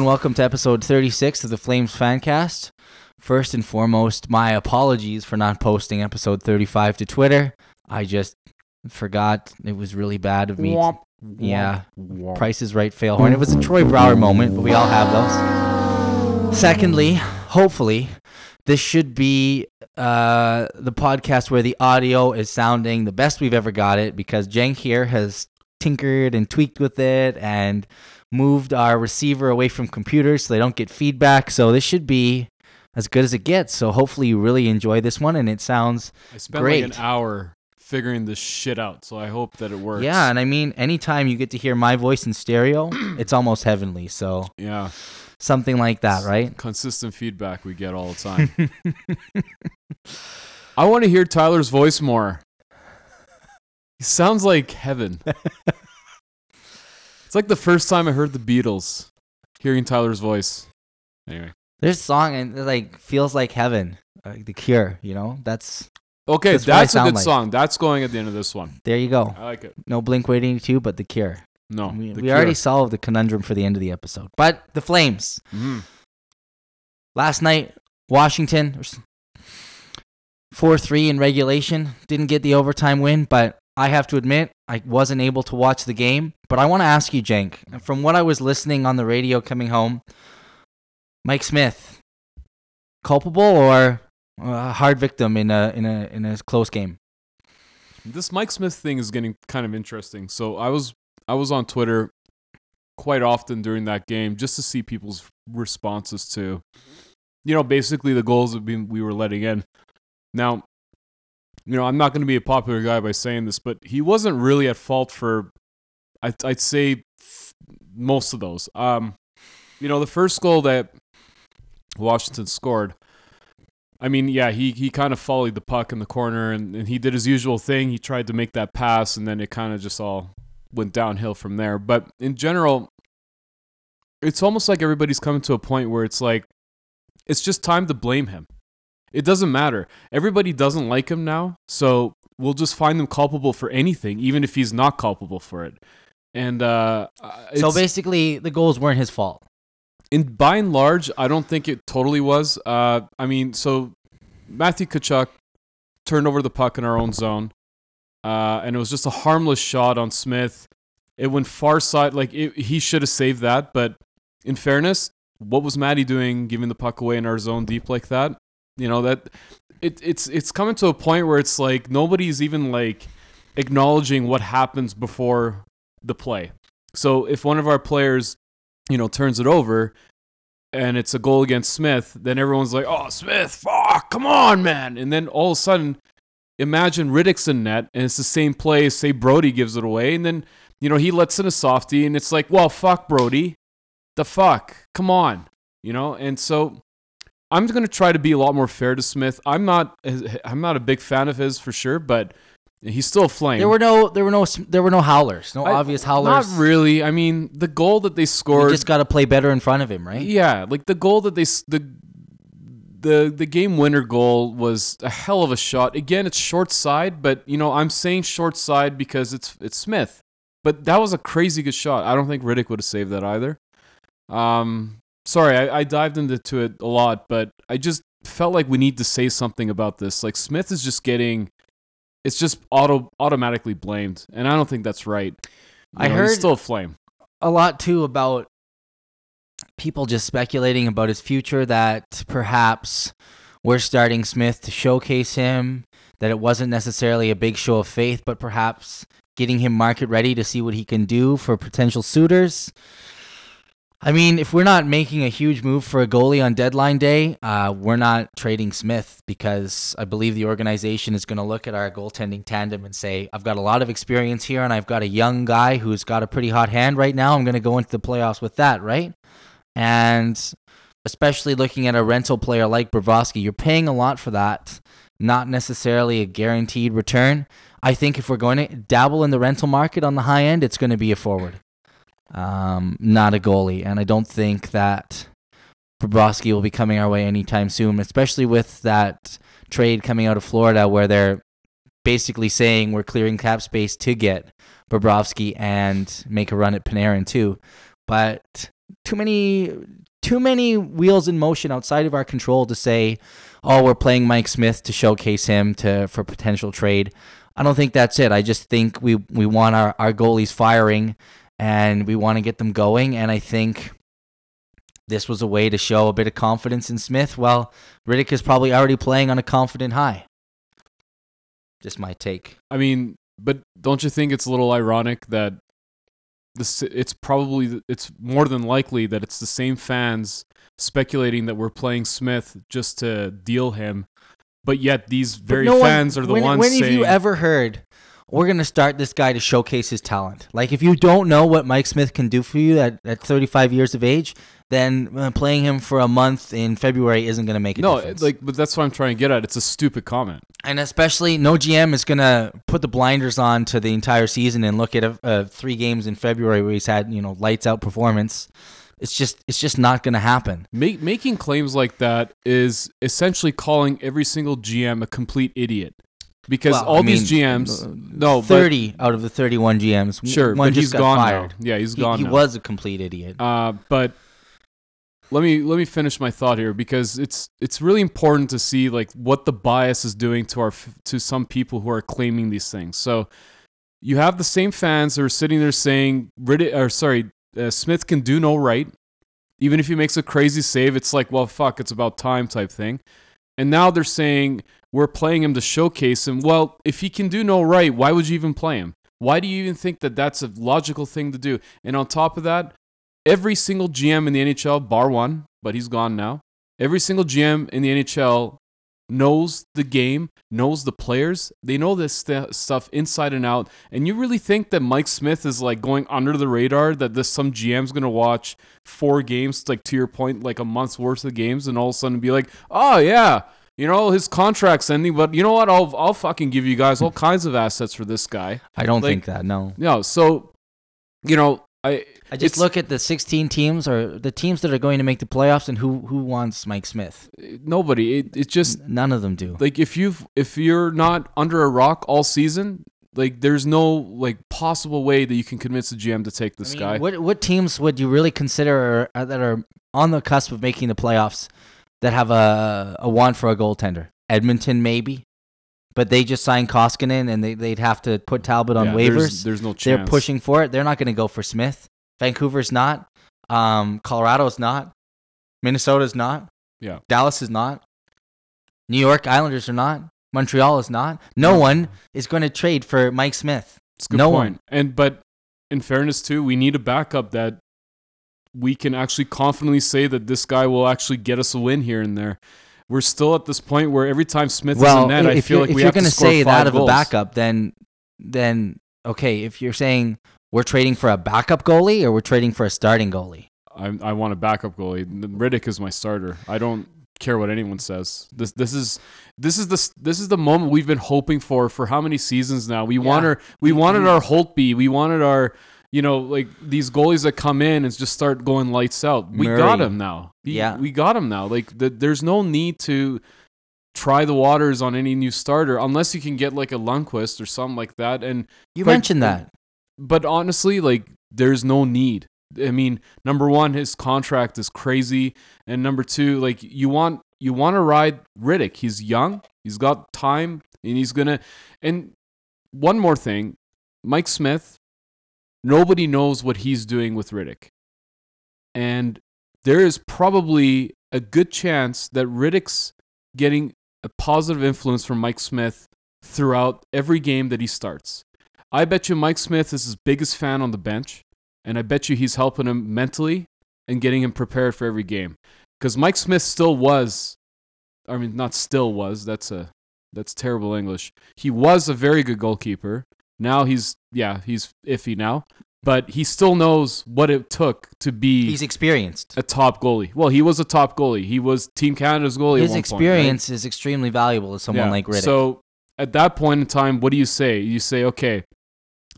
And welcome to episode 36 of the Flames Fancast. First and foremost, my apologies for not posting episode 35 to Twitter. I just forgot. It was really bad of me. Yeah. Price is right fail horn. It was a Troy Brouwer moment, but we all have those. Secondly, hopefully, this should be uh, the podcast where the audio is sounding the best we've ever got it because Jenk here has tinkered and tweaked with it and moved our receiver away from computers so they don't get feedback. So this should be as good as it gets. So hopefully you really enjoy this one and it sounds I spent Great. like an hour figuring this shit out, so I hope that it works. yeah. And I mean, anytime you get to hear my voice in stereo, it's almost heavenly. So yeah. something like that, right? Consistent feedback we get all the time. I want to hear Tyler's voice more. He sounds like heaven. it's like the first time I heard the Beatles, hearing Tyler's voice. Anyway, This song and it, like feels like heaven, like the Cure. You know, that's okay, That's that's, a good like. song. That's going at the end of this one. there you go. I like it. No Blink Waiting Two, but the Cure. No, we we already solved the conundrum for the end of the episode. But the Flames Mhm. last night, Washington, four three in regulation, didn't get the overtime win, but. I have to admit, I wasn't able to watch the game, but I want to ask you, Jenk, from what I was listening on the radio coming home, Mike Smith, culpable or a hard victim in a in a in a close game? This Mike Smith thing is getting kind of interesting. So I was I was on Twitter quite often during that game just to see people's responses to you know basically the goals that we were letting in. Now, you know, I'm not going to be a popular guy by saying this, but he wasn't really at fault for I I'd say most of those. Um you know, the first goal that Washington scored I mean, yeah, he, he kind of followed the puck in the corner and, and he did his usual thing. He tried to make that pass and then it kind of just all went downhill from there. But in general, it's almost like everybody's coming to a point where it's like, it's just time to blame him. It doesn't matter. Everybody doesn't like him now. So we'll just find him culpable for anything, even if he's not culpable for it. And uh, So basically, the goals weren't his fault. in by and large, I don't think it totally was. Uh, I mean, so Matthew Tkachuk turned over the puck in our own zone, uh, and it was just a harmless shot on Smith. It went far side, like it, he should have saved that. But in fairness, what was Maddie doing, giving the puck away in our zone deep like that? You know that it, it's it's coming to a point where it's like nobody's even like acknowledging what happens before the play. So if one of our players, you know, turns it over and it's a goal against Smith, then everyone's like, "Oh, Smith, fuck, come on, man!" And then all of a sudden, imagine Rittich's in net, and it's the same play. Say Brodie gives it away, and then you know he lets in a softie, and it's like, "Well, fuck Brodie, the fuck, come on," you know. And so I'm going to try to be a lot more fair to Smith. I'm not, I'm not a big fan of his for sure, but he's still a flame. There were no, there were no, there were no howlers, no I- obvious howlers. Not really. I mean, the goal that they scored You just got to play better in front of him, right? Yeah, like the goal that they the the the game winner goal was a hell of a shot. Again, it's short side, but you know I'm saying short side because it's it's Smith. But that was a crazy good shot. I don't think Rittich would have saved that either. Um, sorry, I, I dived into it a lot, but I just felt like we need to say something about this. Like Smith is just getting, it's just auto automatically blamed, and I don't think that's right. You I know, heard- still a flame. a lot too about people just speculating about his future that perhaps we're starting Smith to showcase him, that it wasn't necessarily a big show of faith, but perhaps getting him market ready to see what he can do for potential suitors. I mean, if we're not making a huge move for a goalie on deadline day, uh, we're not trading Smith because I believe the organization is going to look at our goaltending tandem and say, I've got a lot of experience here and I've got a young guy who's got a pretty hot hand right now. I'm going to go into the playoffs with that, right? And especially looking at a rental player like Bobrovsky, you're paying a lot for that, not necessarily a guaranteed return. I think if we're going to dabble in the rental market on the high end, it's going to be a forward um, not a goalie. And I don't think that Bobrovsky will be coming our way anytime soon, especially with that trade coming out of Florida where they're basically saying we're clearing cap space to get Bobrovsky and make a run at Panarin too. But too many too many wheels in motion outside of our control to say, "Oh, we're playing Mike Smith to showcase him to for potential trade." I don't think that's it. I just think we we want our our goalies firing and we want to get them going and I think this was a way to show a bit of confidence in Smith. Well, Rittich is probably already playing on a confident high. Just my take. I mean, but don't you think it's a little ironic that this it's probably it's more than likely that it's the same fans speculating that we're playing Smith just to deal him, but yet these very no one- fans are the when, ones when saying have you ever heard we're going to start this guy to showcase his talent like if you don't know what mike smith can do for you at, at 35 years of age then uh, playing him for a month in february isn't going to make a no, difference like but that's what I'm trying to get at. It's a stupid comment. and especially no gm is going to put the blinders on to the entire season and look at a, uh, three games in february where he's had you know lights out performance it's just it's just not going to happen Make, making claims like that is essentially calling every single GM a complete idiot. Because Well, all I these mean, GMs, uh, no, but 30 out of the 31 gms sure, one but just he's got gone fired now. Yeah, he's gone. he now. was a complete idiot Uh, but let me let me finish my thought here because it's it's really important to see like what the bias is doing to our to some people who are claiming these things. So you have the same fans who are sitting there saying, Rid- or sorry, uh, Smith can do no right. Even if he makes a crazy save, it's like, well, fuck, it's about time type thing. And now they're saying we're playing him to showcase him. Well, if he can do no right, why would you even play him? Why do you even think that that's a logical thing to do? And on top of that, every single GM in the NHL, bar one, but he's gone now. Every single GM in the NHL knows the game, knows the players. They know this st- stuff inside and out. And you really think that Mike Smith is like going under the radar? That this some GM's gonna watch four games, like to your point, like a month's worth of games, and all of a sudden be like, oh yeah. You know his contract's ending, but you know what? I'll I'll fucking give you guys all kinds of assets for this guy. i don't like- think that no No. so you know I I just look at the 16 teams or the teams that are going to make the playoffs and who who wants Mike Smith. nobody. It, it just None of them do. like if you've if you're not under a rock all season, like there's no like possible way that you can convince the GM to take this I mean, guy. What what teams would you really consider are, that are on the cusp of making the playoffs that have a a want for a goaltender? Edmonton maybe, but they just signed Koskinen and they they'd have to put Talbot on Yeah, waivers. There's, there's no chance. They're pushing for it. They're not going to go for Smith. Vancouver's not. Um, Colorado's not. Minnesota's not. Yeah. Dallas is not. New York Islanders are not. Montreal is not. No one is going to trade for Mike Smith. It's a good no point. one. And but in fairness too, we need a backup that we can actually confidently say that this guy will actually get us a win here and there. We're still at this point where every time Smith is in net, I if feel you're, like if we you're have to gonna score say five that of a backup, then then okay. If you're saying we're trading for a backup goalie or we're trading for a starting goalie, I, I want a backup goalie. Rittich is my starter. I don't care what anyone says. This this is this is the this is the moment we've been hoping for for how many seasons now. We want Yeah. our we wanted our Holtby. We wanted our you know like these goalies that come in and just start going lights out. We got him now. He- Yeah. we got him now. Like the, there's no need to try the waters on any new starter unless you can get like a Lundqvist or something like that. And you Quite- mentioned that. but honestly, like there's no need. I mean, number one, his contract is crazy, and number two, like you want you want to ride Rittich. He's young, he's got time, and he's gonna. And one more thing, Mike Smith. Nobody knows what he's doing with Rittich, and there is probably a good chance that Rittich's getting a positive influence from Mike Smith throughout every game that he starts. I bet you Mike Smith is his biggest fan on the bench, and I bet you he's helping him mentally and getting him prepared for every game. Because Mike Smith still was, I mean, not still was. That's a that's terrible English. He was a very good goalkeeper. Now he's yeah he's iffy now, but he still knows what it took to be He's experienced. a top goalie. Well, he was a top goalie. He was Team Canada's goalie. His experience is extremely valuable to someone right? like Rittich. So at that point in time, what do you say? You say, okay,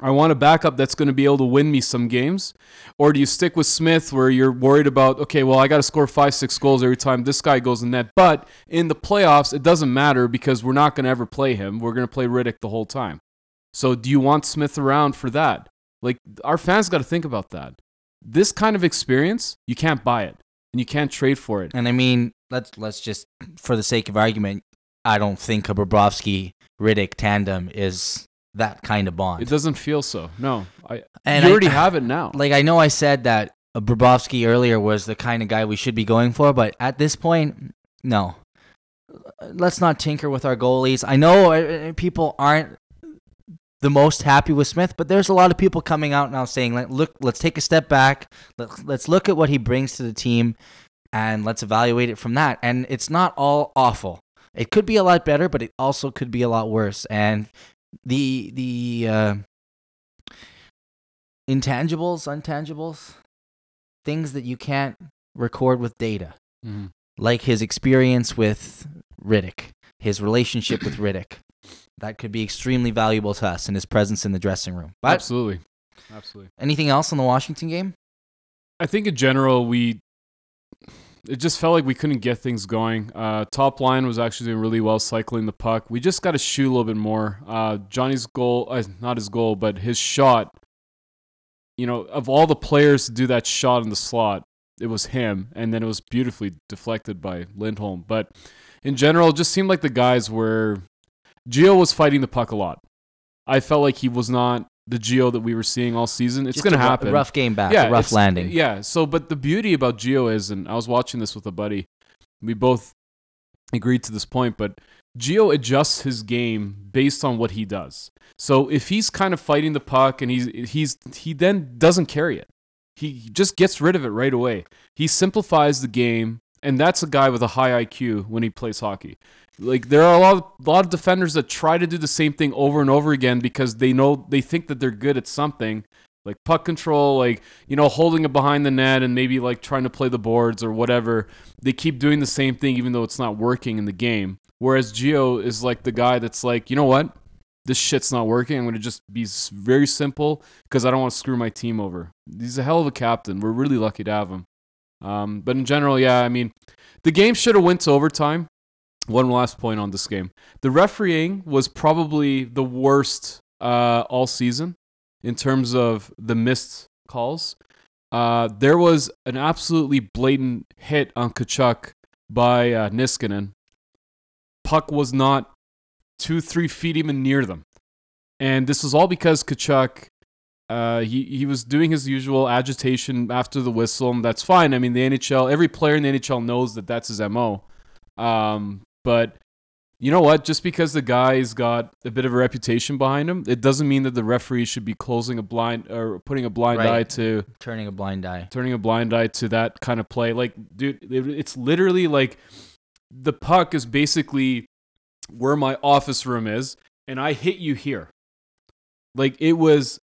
I want a backup that's going to be able to win me some games, or do you stick with Smith where you're worried about, okay, well, I got to score five, six goals every time this guy goes in net, but in the playoffs, it doesn't matter because we're not going to ever play him. We're going to play Rittich the whole time. So do you want Smith around for that? Like our fans got to think about that. this kind of experience, you can't buy it and you can't trade for it. And I mean, let's let's just for the sake of argument, I don't think a Bobrovsky Rittich tandem is that kind of bond. It doesn't feel so. No, I And you I- already have it now. like I know I said that uh, Bobrovsky earlier was the kind of guy we should be going for, but at this point, no. Let's not tinker with our goalies. I know uh, people aren't the most happy with Smith, but there's a lot of people coming out now saying, "Let- "Look, let's take a step back. Let's let's look at what he brings to the team, and let's evaluate it from that." And it's not all awful. It could be a lot better, but it also could be a lot worse. And the the uh, intangibles, untangibles, things that you can't record with data, Mhm. like his experience with Rittich, his relationship with Rittich. That could be extremely valuable to us and his presence in the dressing room. But Absolutely, absolutely. anything else on the Washington game? I think in general we it just felt like we couldn't get things going. Uh, top line was actually doing really well cycling the puck. We just got to shoot a little bit more. Uh, Johnny's goal, uh, not his goal, but his shot. You know, of all the players to do that shot in the slot, it was him, and then it was beautifully deflected by Lindholm. But in general, it just seemed like the guys were. Gio was fighting the puck a lot. I felt like he was not the Gio that we were seeing all season. It's going to a happen rough game back, a rough landing. Yeah. So, but the beauty about Gio is, and I was watching this with a buddy. We both agreed to this point, but Gio adjusts his game based on what he does. So if he's kind of fighting the puck and he's he's he then doesn't carry it. He just gets rid of it right away. He simplifies the game, and that's a guy with a high IQ when he plays hockey. Like there are a lot of, a lot of defenders that try to do the same thing over and over again because they know they think that they're good at something, like puck control, like you know holding it behind the net and maybe like trying to play the boards or whatever. They keep doing the same thing even though it's not working in the game. Whereas Gio is like the guy that's like, you know what? This shit's not working. I'm going to just be very simple because I don't want to screw my team over. He's a hell of a captain. We're really lucky to have him. Um, but in general, yeah, I mean, the game should have went to overtime. One last point on this game: the refereeing was probably the worst uh, all season in terms of the missed calls. Uh, there was an absolutely blatant hit on Tkachuk by uh, Niskanen. Puck was not two, three feet even near them, and this was all because Tkachuk. Uh, he, he was doing his usual agitation after the whistle, and that's fine. I mean, the NHL, every player in the NHL knows that that's his MO. Um, but you know what? Just because the guy's got a bit of a reputation behind him, it doesn't mean that the referee should be closing a blind or putting a blind Right. eye to Turning a blind eye. turning a blind eye to that kind of play. Like, dude, it's literally like the puck is basically where my office room is, and I hit you here. Like it was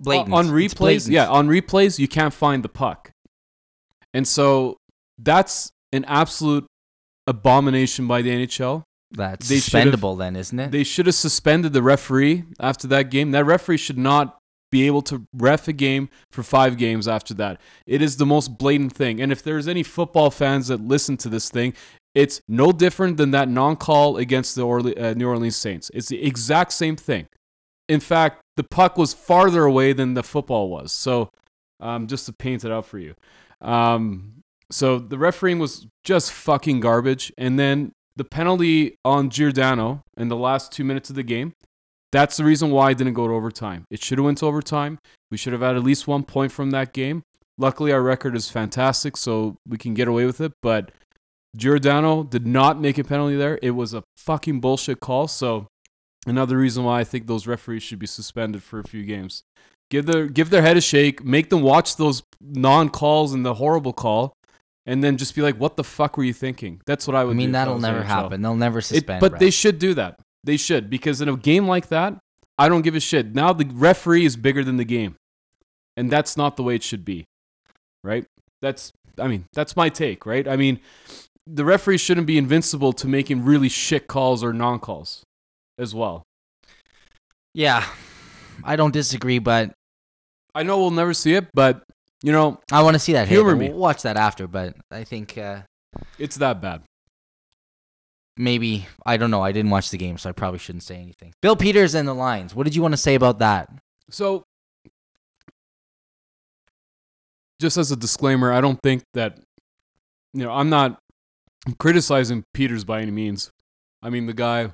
Blatant. on replays. blatant. Yeah, on replays you can't find the puck, and so that's an absolute abomination by the NHL. That's they suspendable then, isn't it? They should have suspended the referee after that game. That referee should not be able to ref a game for five games after that. It is the most blatant thing. And if there's any football fans that listen to this thing, it's no different than that non-call against the Orle- uh, New Orleans Saints. It's the exact same thing. In fact, the puck was farther away than the football was. So, um, just to paint it out for you. Um, so the refereeing was just fucking garbage. And then the penalty on Giordano in the last two minutes of the game. That's the reason why it didn't go to overtime. It should have went to overtime. We should have had at least one point from that game. Luckily, our record is fantastic, so we can get away with it. But Giordano did not make a penalty there. It was a fucking bullshit call. So another reason why I think those referees should be suspended for a few games. Give their give their head a shake. Make them watch those non calls and the horrible call, and then just be like, "What the fuck were you thinking?" That's what I would. Do. I mean, that'll never happen. They'll never It- suspend. but they should do that. They should because in a game like that, I don't give a shit. Now the referee is bigger than the game, and that's not the way it should be, right? That's I mean that's my take, right? I mean, the referee shouldn't be invincible to making really shit calls or non calls, as well. Yeah, I don't disagree, but I know we'll never see it, but you know I want to see that. Humor me. We'll watch that after, but I think uh, it's that bad. maybe I don't know. I didn't watch the game, so I probably shouldn't say anything. Bill Peters and the lines. What did you want to say about that? So just as a disclaimer, I don't think that you know I'm not criticizing Peters by any means. I mean, the guy.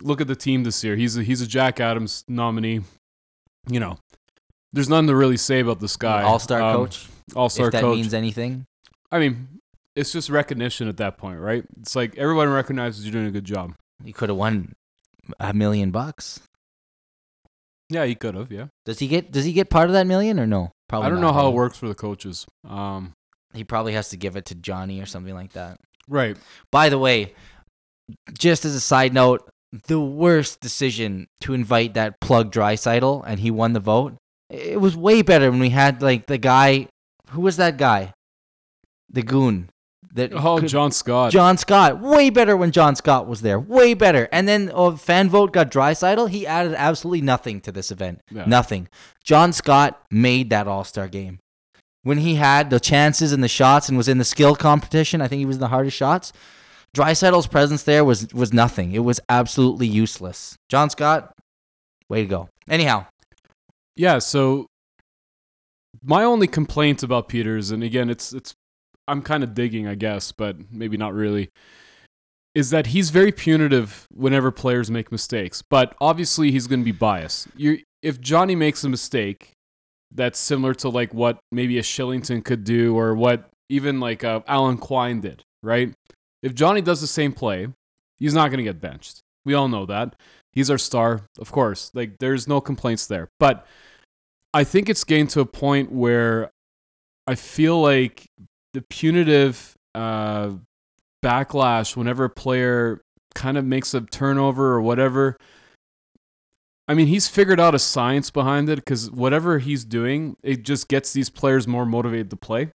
Look at the team this year. He's a, he's a Jack Adams nominee. You know, there's nothing to really say about this guy. All star Um, coach. All star if that coach. means anything. I mean, it's just recognition at that point, right? It's like everyone recognizes you're doing a good job. He could have won a million bucks. Yeah, he could have. Yeah, Does he get? Does he get part of that million or no? Probably. I don't not, know how huh? it works for the coaches. Um, He probably has to give it to Johnny or something like that. right. By the way, just as a side note, the worst decision to invite that plug Draisaitl and he won the vote. It was way better when we had like the guy. Who was that guy? The goon. That Oh, could- John Scott. John Scott. Way better when John Scott was there. Way better. And then oh, fan vote got Draisaitl. He added absolutely nothing to this event. Yeah. Nothing. John Scott made that All Star game. When he had the chances and the shots and was in the skill competition, I think he was in the hardest shots. Draisaitl's presence there was was nothing. It was absolutely useless. John Scott, way to go. Anyhow, Yeah, so my only complaint about Peters, and again, it's it's I'm kind of digging, I guess, but maybe not really, is that he's very punitive whenever players make mistakes. But obviously, he's going to be biased. You, if Johnny makes a mistake, that's similar to like what maybe a Kylington could do, or what even like uh, Alan Quine did, right? If Johnny does the same play, he's not going to get benched. We all know that. He's our star, of course. Like there's no complaints there. But I think it's getting to a point where I feel like the punitive uh, backlash whenever a player kind of makes a turnover or whatever. I mean, he's figured out a science behind it because whatever he's doing, it just gets these players more motivated to play.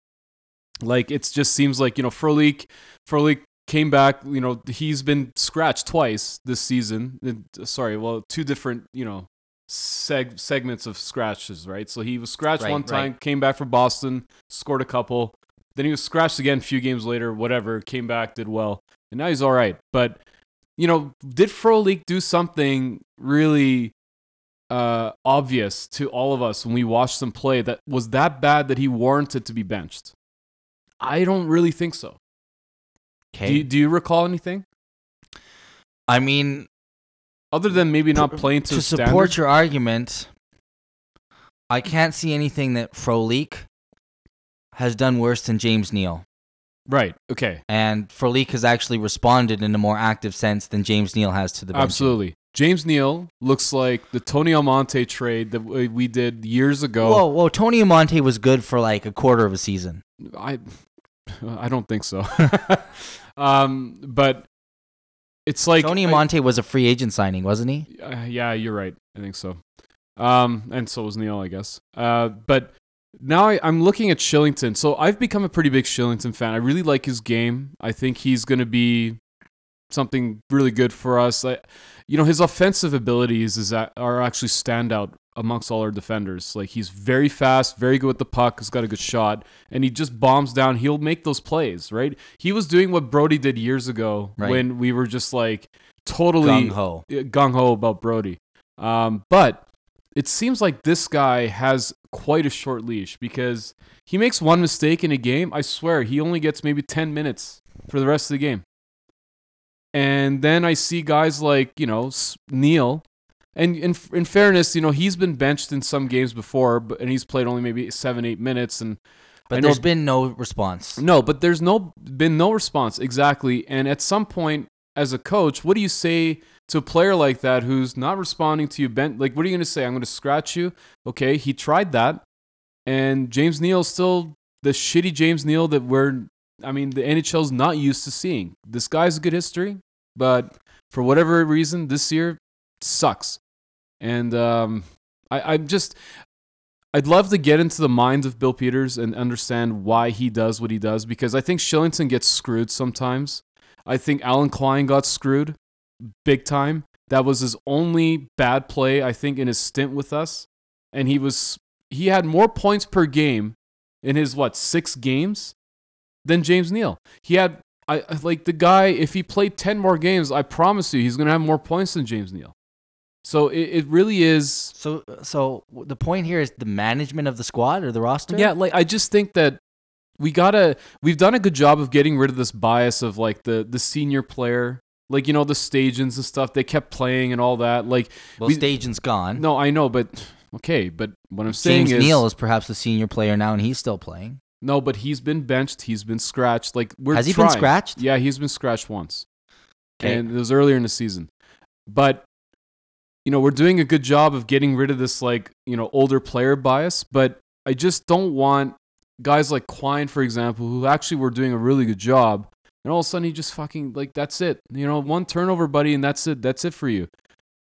Like it just seems like you know Frolik, Frolik came back. You know he's been scratched twice this season. Sorry, well, two different you know seg- segments of scratches, right? So he was scratched Right, one time, right. came back for Boston, scored a couple. Then he was scratched again a few games later, whatever, came back, did well. And now he's all right. But, you know, did Frolik do something really uh, obvious to all of us when we watched him play that was that bad that he warranted to be benched? I don't really think so. Do okay. you, do you recall anything? I mean, Other than maybe not playing to, to support standard? your argument, I can't see anything that Frolik has done worse than James Neal. Right. Okay. And Frolik has actually responded in a more active sense than James Neal has to the bench. Absolutely. James Neal looks like the Tony Amonte trade that we did years ago. Whoa, whoa! Tony Amonte was good for like a quarter of a season. I I don't think so. um, but it's like Tony Amonte was a free agent signing, wasn't he? Uh, yeah, you're right. I think so. Um, and so was Neal, I guess. Uh, but now I, I'm looking at Kylington. So I've become a pretty big Kylington fan. I really like his game. I think he's going to be something really good for us. I, you know, his offensive abilities is that, are actually standout amongst all our defenders. Like he's very fast, very good with the puck. He's got a good shot, and he just bombs down. He'll make those plays, right? He was doing what Brodie did years ago Right. when we were just like totally Gung ho. about Brodie. Um, but it seems like this guy has quite a short leash because he makes one mistake in a game. I swear he only gets maybe 10 minutes for the rest of the game. And then I see guys like, you know, Neal. And in, in fairness, you know, he's been benched in some games before, but, and he's played only maybe seven, eight minutes. And I But know- there's been no response. no, but there's no been no response exactly. And at some point, as a coach, what do you say to a player like that who's not responding to you? Bent like, what are you going to say? I'm going to scratch you. Okay, he tried that, and James Neal's still the shitty James Neal that we're. I mean, the NHL's not used to seeing. This guy's a good history, but for whatever reason, this year sucks. And um, I, I'm just, I'd love to get into the mind of Bill Peters and understand why he does what he does because I think Kylington gets screwed sometimes. I think Alan Quine got screwed big time. That was his only bad play, I think, in his stint with us. And he was he had more points per game in his what six games than James Neal. He had I like the guy. If he played ten more games, I promise you, he's gonna have more points than James Neal. So it, it really is. So, so the point here is the management of the squad or the roster. Yeah, like I just think that we gotta. We've done a good job of getting rid of this bias of like the the senior player, like you know the Stajans and stuff. They kept playing and all that. Like well, we- Stajan's gone. no, I know, but okay, but what I'm saying James is Neal is perhaps the senior player now, and he's still playing. no, but he's been benched. He's been scratched. Like we're Has he trying. been scratched? Yeah, he's been scratched once. Okay. and it was earlier in the season. But you know, we're doing a good job of getting rid of this like you know older player bias. But I just don't want guys like Quine, for example, who actually were doing a really good job, and all of a sudden he just fucking like that's it. You know, one turnover, buddy, and that's it. That's it for you.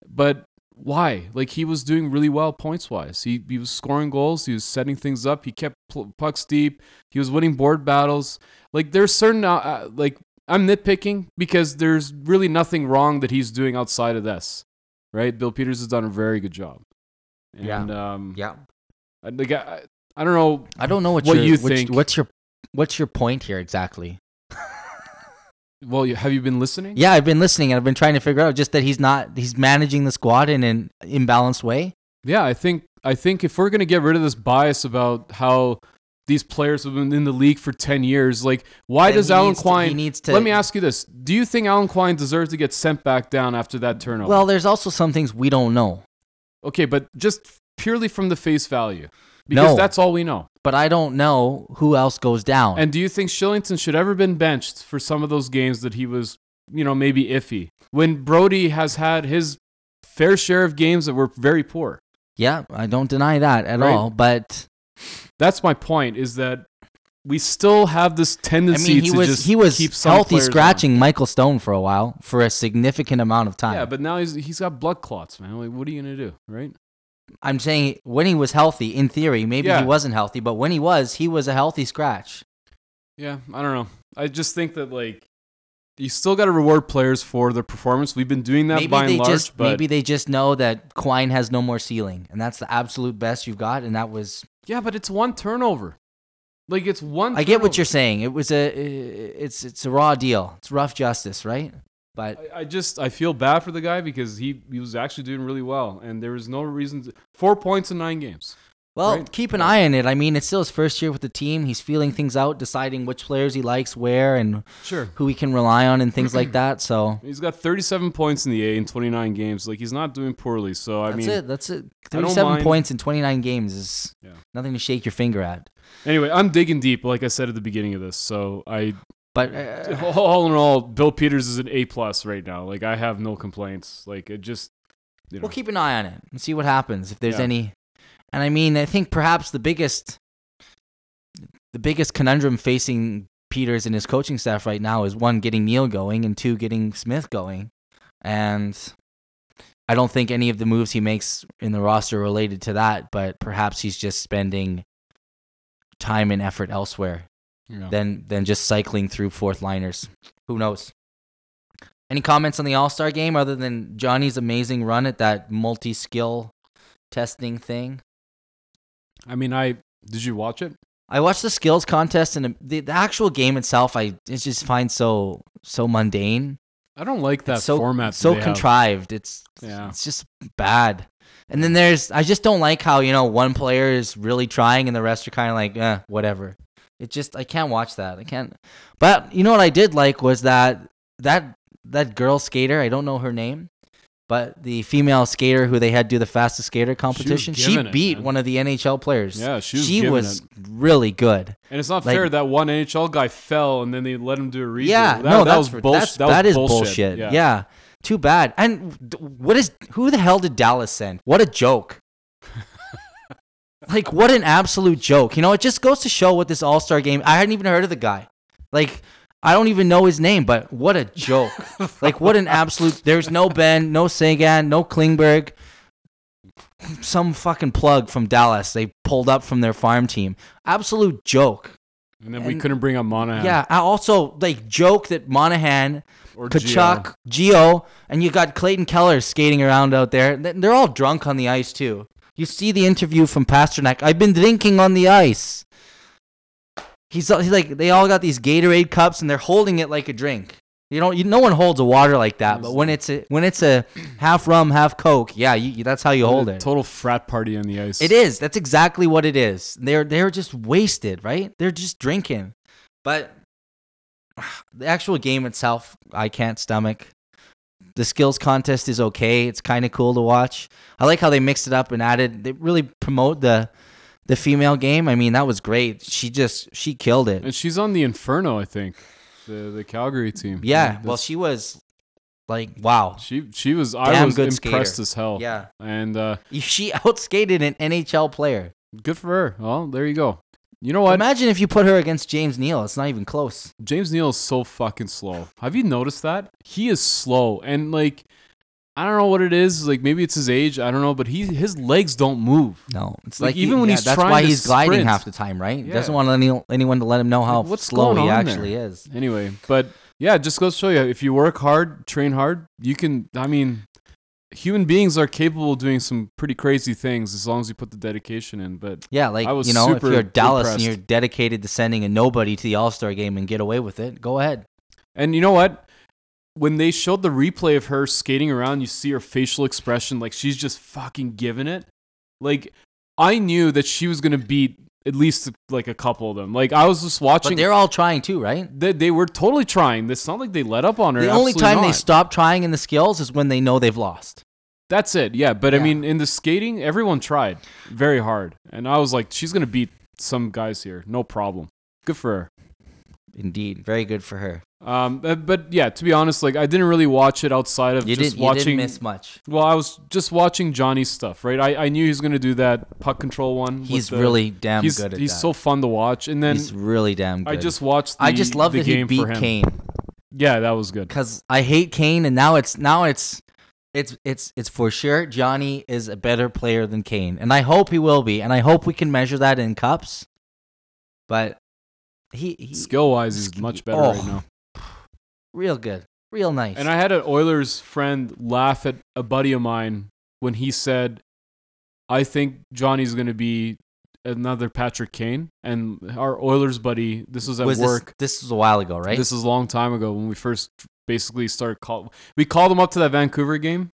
But why? Like he was doing really well points wise. He he was scoring goals. He was setting things up. He kept pucks deep. He was winning board battles. Like there's certain uh, uh, like I'm nitpicking because there's really nothing wrong that he's doing outside of this, right? Bill Peters has done a very good job. Yeah. Um, Yeah. I, like, I, I don't know. I don't know what, What your- you which- think. What's your What's your point here exactly? Well, you- have you been listening? Yeah, I've been listening and I've been trying to figure out just that he's not he's managing the squad in an imbalanced way. Yeah, I think I think if we're gonna get rid of this bias about how these players have been in the league for ten years, like why then does Alan needs to- he needs to let me ask you this: Do you think Alan Quine deserves to get sent back down after that turnover? Well, there's also some things we don't know. okay, but just purely from the face value, because No. that's all we know. But I don't know who else goes down. And do you think Kylington should ever been benched for some of those games that he was, you know, maybe iffy? When Brodie has had his fair share of games that were very poor. yeah, I don't deny that at Right. all. But That's my point. Is that we still have this I tendency mean, he to was just he was keep healthy players on. scratching Michael Stone for a while for a significant amount of time. Yeah, but now he's he's got blood clots, man. Like, what are you gonna do, right? I'm saying when he was healthy, in theory, maybe Yeah. he wasn't healthy, but when he was, he was a healthy scratch. Yeah, I don't know. I just think that like you still got to reward players for their performance. We've been doing that maybe by and large, just but maybe they just know that Quine has no more ceiling, and that's the absolute best you've got. And that was yeah, but it's one turnover. Like it's one. I get what you're saying. It was a it's it's a raw deal. It's rough justice, right? But I, I just I feel bad for the guy because he, he was actually doing really well, and there was no reason. To, four points in nine games. Well, Right. keep an eye on it. I mean, it's still his first year with the team. He's feeling things out, deciding which players he likes where and Sure. who he can rely on and things like that. So He's got 37 points in the A in 29 games. Like he's not doing poorly. So I that's mean, it. That's it. 37 points in 29 games is Yeah. nothing to shake your finger at. anyway, I'm digging deep, like I said at the beginning of this. So I, But uh, all in all, Bill Peters is an A plus right now. Like I have no complaints. Like it just, you know, we'll keep an eye on it and see what happens if there's Yeah. any. And I mean, I think perhaps the biggest, the biggest conundrum facing Peters and his coaching staff right now is one getting Neal going and two getting Smith going, and I don't think any of the moves he makes in the roster are related to that. But perhaps he's just spending time and effort elsewhere know. than than just cycling through fourth liners. Who knows? Any comments on the All Star game other than Johnny's amazing run at that multi skill testing thing? I mean, I did you watch it? I watched the skills contest and the, the actual game itself. I it just find so so mundane, I don't like that It's so format. that so they have. contrived. It's Yeah. it's just bad. And then there's I just don't like how you know one player is really trying and the rest are kind of like eh, whatever. It just I can't watch that. I can't. But you know what I did like was that that that girl skater. I don't know her name, but the female skater who they had do the fastest skater competition. She, it, beat man. one of the NHL players. Yeah, she was she was really good. And it's not Like- fair that one NHL guy fell and then they let him do a redo. Yeah, that, no, that that's was bullshit. that's- that that is bullshit. bullshit. Yeah. Yeah. too bad. And what is who the hell did Dallas send? What a joke! like what an absolute joke. You know, it just goes to show what this All Star game. I hadn't even heard of the guy. Like I don't even know his name, but what a joke! like what an absolute. There's no Benn, no Seguin, no Klingberg. Some fucking plug from Dallas they pulled up from their farm team. Absolute joke. And then we And- couldn't bring up Monahan. Yeah. I also like joke that Monahan Or Gio. Tkachuk, Gio, and you got Clayton Keller skating around out there. Th- They're all drunk on the ice too. You see the interview from Pastrnak. I've been drinking on the ice. He's, he's like they all got these Gatorade cups and they're holding it like a drink. You don't. You, no one holds a water like that. But when it's a when it's a half rum, half coke, yeah, you, that's how you hold it. Total frat party on the ice. It is. That's exactly what it is. They're they're just wasted, right? They're just drinking. But the actual game itself, I can't stomach. The skills contest is okay. It's kind of cool to watch. I like how they mixed it up and added. They really promote the the female game. I mean, that was great. She just she killed it. And she's on the Inferno, I think, the the Calgary team. Yeah. That's- Well, she was like, wow. she she was. I was impressed skater. as hell. Yeah. And uh, She outskated an NHL player. good for her. Well, there you go. You know what? Imagine if you put her against James Neal. It's not even close. James Neal is so fucking slow. Have you noticed that? He is slow and like I don't know what it is. Like maybe it's his age. I don't know, but he his legs don't move. No, it's Like, like, even he- when yeah, he's that's why he's gliding half the time, right? He Yeah. doesn't want any, anyone to let him know how Like, slow he actually is. Anyway, but yeah, just goes to show you if you work hard, train hard, you can. I mean, human beings are capable of doing some pretty crazy things as long as you put the dedication in. But Yeah, like I was you know, if super you're Dallas and you're dedicated to sending a nobody to the All Star game and get away with it, go ahead. and you know what? When they showed the replay of her skating around, you see her facial expression like she's just fucking giving it. Like I knew that she was gonna beat at least like a couple of them. Like I was just watching. But they're all trying too, right? They, they were totally trying. It's not like they let up on her. The only time they not. stop trying in the skills is when they know they've lost. That's it. Yeah, but I mean, in the skating, everyone tried very hard, and I was like, she's gonna beat some guys here, no problem. Good for her. Indeed, very good for her. Um, but, but yeah, to be honest, like I didn't really watch it outside of You just didn't, you watching. didn't miss much. well, I was just watching Johnny's stuff, right? I, I knew he was gonna do that puck control one. He's the- really damn he's good at he's that. so fun to watch, and then he's really damn good. I just watched. The, I just love the that he game beat for him. Kane. Yeah, that was good. because I hate Kane, and now it's now it's it's it's it's for sure. Johnny is a better player than Kane, and I hope he will be, and I hope we can measure that in cups. But he, he Skill wise, he's much better oh. right now. real good, real nice. And I had an Oilers friend laugh at a buddy of mine when he said, I think Johnny's going to be another Patrick Kane. And our Oilers buddy, this was at was work. This, this was a while ago, right? This was a long time ago when we first basically started call. We called him up to that Vancouver game,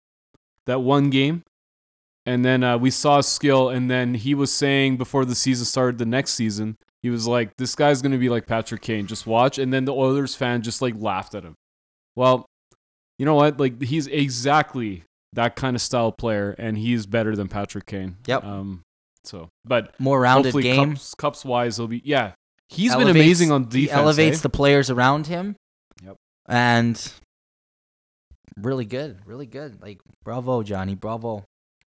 that one game. And then uh, we saw skill. And then he was saying before the season started, the next season, he was like, this guy's going to be like Patrick Kane. Just watch. And then the Oilers fan just like laughed at him. Well, you know what? Like, he's exactly that kind of style player. And he's better than Patrick Kane. Yep. Um, so, but More rounded game. cups, cups wise, he'll be, yeah. He's been amazing on defense. He elevates eh? the players around him. Yep. And really good, really good. Like bravo, Johnny, bravo.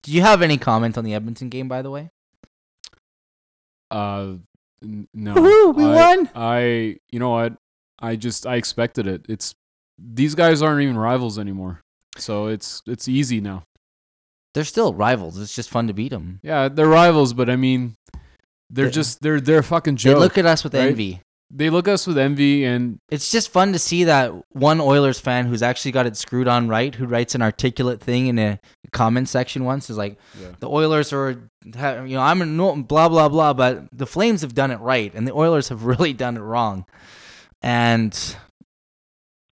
Do you have any comment on the Edmonton game, by the way? Uh, no. Woohoo, we I, won! I, you know what? I just I expected it. It's these guys aren't even rivals anymore, so it's it's easy now. They're still rivals. It's just fun to beat them. Yeah, they're rivals, but I mean, they're They- just they're they're a fucking They look at us with right? envy. they look at us with envy, and It's just fun to see that one Oilers fan who's actually got it screwed on right, who writes an articulate thing in a comment section once, is like, yeah. the Oilers are, you know, I'm a no, blah blah blah, but the Flames have done it right, and the Oilers have really done it wrong, and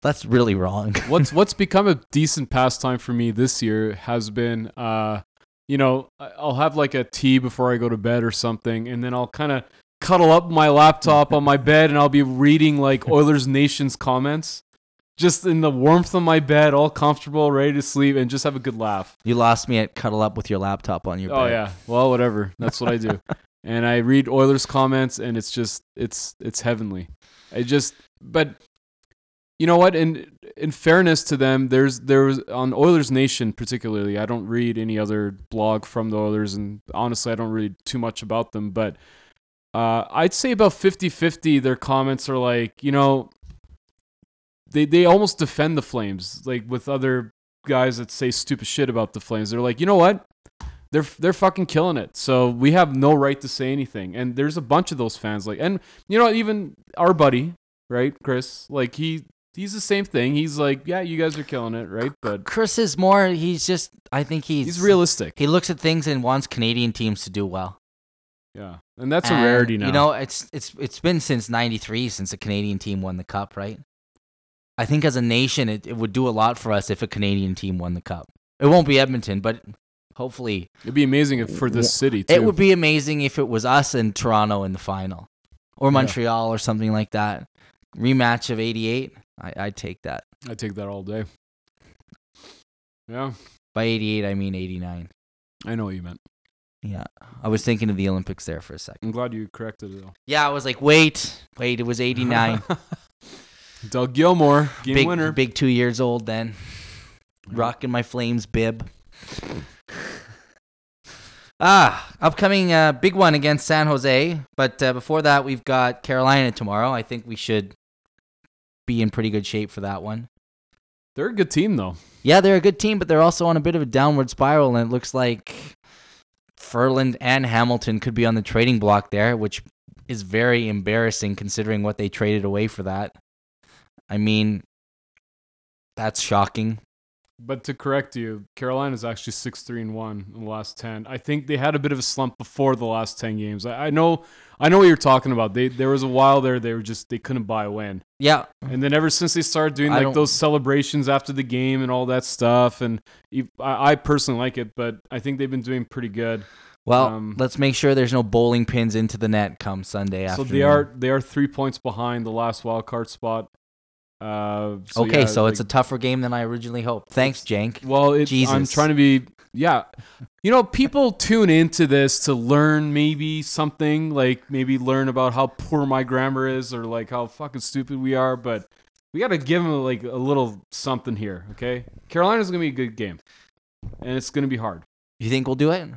that's really wrong. what's what's become a decent pastime for me this year has been uh you know i'll have like a tea before i go to bed or something and then i'll kind of cuddle up my laptop on my bed and i'll be reading like oilers nation's comments just in the warmth of my bed all comfortable ready to sleep and just have a good laugh. You lost me at cuddle up with your laptop on your oh bed. yeah. Well whatever. That's what i do. And i read oilers comments and it's just it's it's heavenly. I just but you know what? In in fairness to them there's there was on oilers nation particularly i don't read any other blog from the oilers and honestly i don't read too much about them but uh, i'd say about 50-50 their comments are like you know they they almost defend the flames like with other guys that say stupid shit about the flames they're like you know what they're they're fucking killing it. So we have no right to say anything. And there's a bunch of those fans like and you know even our buddy, right, Chris, like he he's the same thing. He's like, yeah, you guys are killing it, right? But Chris is more. He's just. I think he's he's realistic. He looks at things and wants Canadian teams to do well. Yeah. And that's a rarity now. You know, it's it's it's been since '93 since a Canadian team won the cup, right? I think as a nation, it, it would do a lot for us if a Canadian team won the cup. It won't be Edmonton, but hopefully It'd be amazing if for this city too. it would be amazing if it was us and Toronto in the final, or Montreal or something like that. Rematch of '88. I, I'd take that. I take that all day. Yeah, By '88, I mean '89. I know what you meant. Yeah, I was thinking of the Olympics there for a second. I'm glad you corrected it though. Yeah, I was like, wait, wait, it was '89. Doug Gilmour, game big, winner. big two years old then. Rocking my Flames bib. Ah, upcoming uh, big one against San Jose. But uh, before that, we've got Carolina tomorrow. I think we should be in pretty good shape for that one. They're a good team though. Yeah, they're a good team, but they're also on a bit of a downward spiral, and it looks like Ferland and Hamilton could be on the trading block there, which is very embarrassing considering what they traded away for that. I mean, that's shocking. But to correct you, Carolina's actually six three and one in the last ten. I think they had a bit of a slump before the last ten games. I, I know, I know what you're talking about. They there was a while there they were just they couldn't buy a win, Yeah, and then ever since they started doing like those celebrations after the game and all that stuff, and I personally like it, but I think they've been doing pretty good. Well, Um, let's make sure there's no bowling pins into the net come Sunday So afternoon. they are they are three points behind the last wild card spot. Uh, so okay, yeah, so like- it's a tougher game than I originally hoped. Thanks, Jank. Well, it, I'm trying to be, yeah. You know, people tune into this to learn maybe something, like maybe learn about how poor my grammar is or like how fucking stupid we are, but we got to give them like a little something here, okay? Carolina's going to be a good game, and it's going to be hard. You think we'll do it?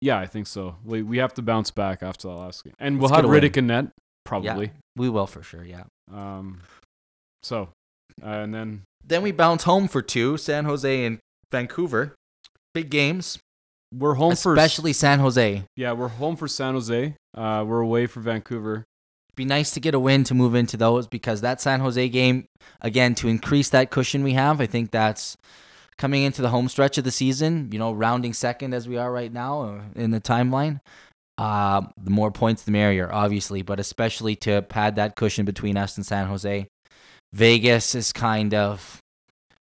Yeah, I think so. We, we have to bounce back after the last game. And Let's we'll have win. Rittich and net, probably. We will for sure. Yeah. Um, so, uh, and then Then we bounce home for two: San Jose and Vancouver. Big games, we're home for especially San Jose. yeah, we're home for San Jose. Uh, we're away for Vancouver. be nice to get a win to move into those because that San Jose game, again, to increase that cushion we have, I think that's coming into the home stretch of the season, you know, rounding second as we are right now uh, in the timeline. Uh, the more points, the merrier, obviously, but especially to pad that cushion between us and San Jose. Vegas is kind of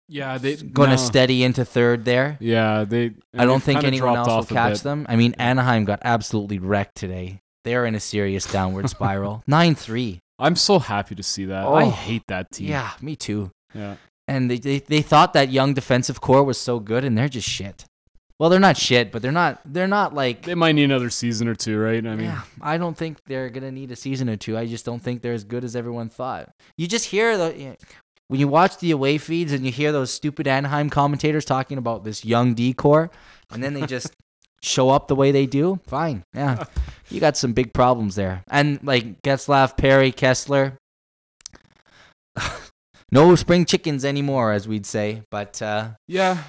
Yeah, they going to no. steady into third there. Yeah, they. I don't think anyone else will catch them. I mean, Anaheim got absolutely wrecked today. They're in a serious downward spiral. 9 3. I'm so happy to see that. I Oh. hate that team. Yeah, me too. yeah. And they, they they thought that young defensive core was so good, and they're just shit. Well, they're not shit, but they're not they're not like. They might need another season or two, right? I mean, yeah, I don't think they're gonna need a season or two. I just don't think they're as good as everyone thought. You just hear the when you watch the away feeds and you hear those stupid Anaheim commentators talking about this young D core, and then they just show up the way they do. Fine, yeah, you got some big problems there. And like Getzlaf, Perry, Kesler. No spring chickens anymore, as we'd say. But uh, yeah.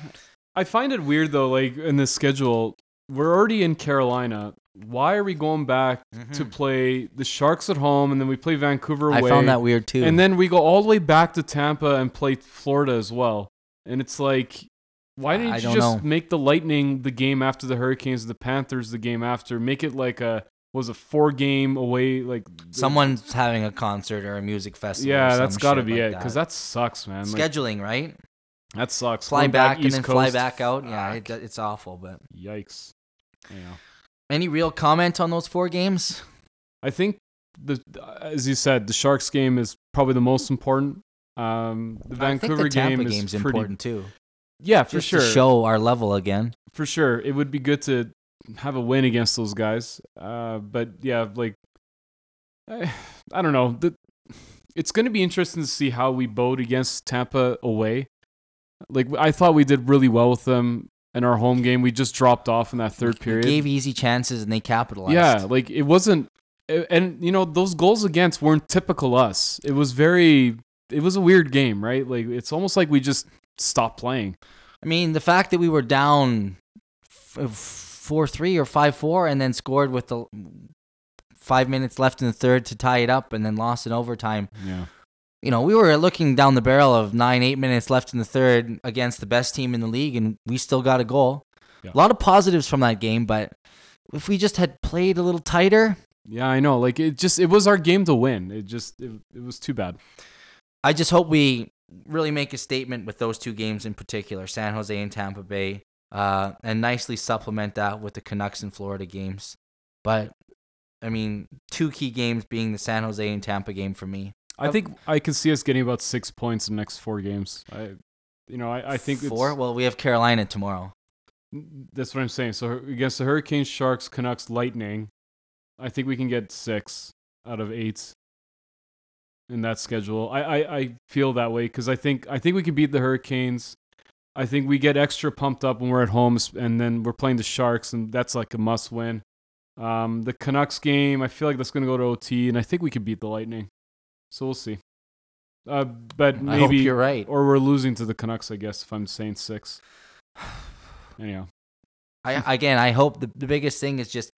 I find it weird though. Like in the schedule, we're already in Carolina. Why are we going back to mm-hmm. play the Sharks at home and then we play Vancouver I found that weird too. And then we go all the way back to Tampa and play Florida as well. And it's like, why didn't I you don't just know. make the Lightning the game after the Hurricanes, the Panthers the game after? Make it like a was a four game away like someone's having a concert or a music festival. or Yeah, some that's got to be like it because that sucks, man. Like, scheduling, right? That sucks. Fly Going back, and then fly back out. Yeah, it, it's awful. But Yikes. Yeah. any real comment on those four games? I think the as you said, the Sharks game is probably the most important. Um, the Vancouver the game is game's pretty. important too. Yeah, for Just sure. to show our level again. for sure. It would be good to have a win against those guys. Uh, but yeah, like I, I don't know. The, it's going to be interesting to see how we bowed against Tampa away. Like I thought we did really well with them in our home game. We just dropped off in that third We period. gave easy chances and they capitalized. yeah, like it wasn't. And you know those goals against weren't typical us. It was very. It was a weird game, right? Like it's almost like we just stopped playing. I mean, the fact that we were down four three or five four, and then scored with the five minutes left in the third to tie it up, and then lost in overtime. Yeah. You know, we were looking down the barrel of nine, eight minutes left in the third against the best team in the league, and we still got a goal. Yeah. A lot of positives from that game, but if we just had played a little tighter, Yeah, I know. Like it just it was our game to win. It just it, it was too bad. I just hope we really make a statement with those two games in particular, San Jose and Tampa Bay, uh, and nicely supplement that with the Canucks and Florida games. But I mean, two key games being the San Jose and Tampa game for me. I think I can see us getting about six points in the next four games. I, you know, I, I think four. It's, well, we have Carolina tomorrow. That's what I'm saying. So against the Hurricanes, Sharks, Canucks, Lightning, I think we can get six out of eight in that schedule. I I, I feel that way because I think I think we can beat the Hurricanes. I think we get extra pumped up when we're at home, and then we're playing the Sharks, and that's like a must win. Um, the Canucks game, I feel like that's going to go to OT, and I think we could beat the Lightning. So we'll see. Uh, but maybe you're right, or we're losing to the Canucks. I guess if I'm saying six. Anyhow, I again, I hope the, the biggest thing is just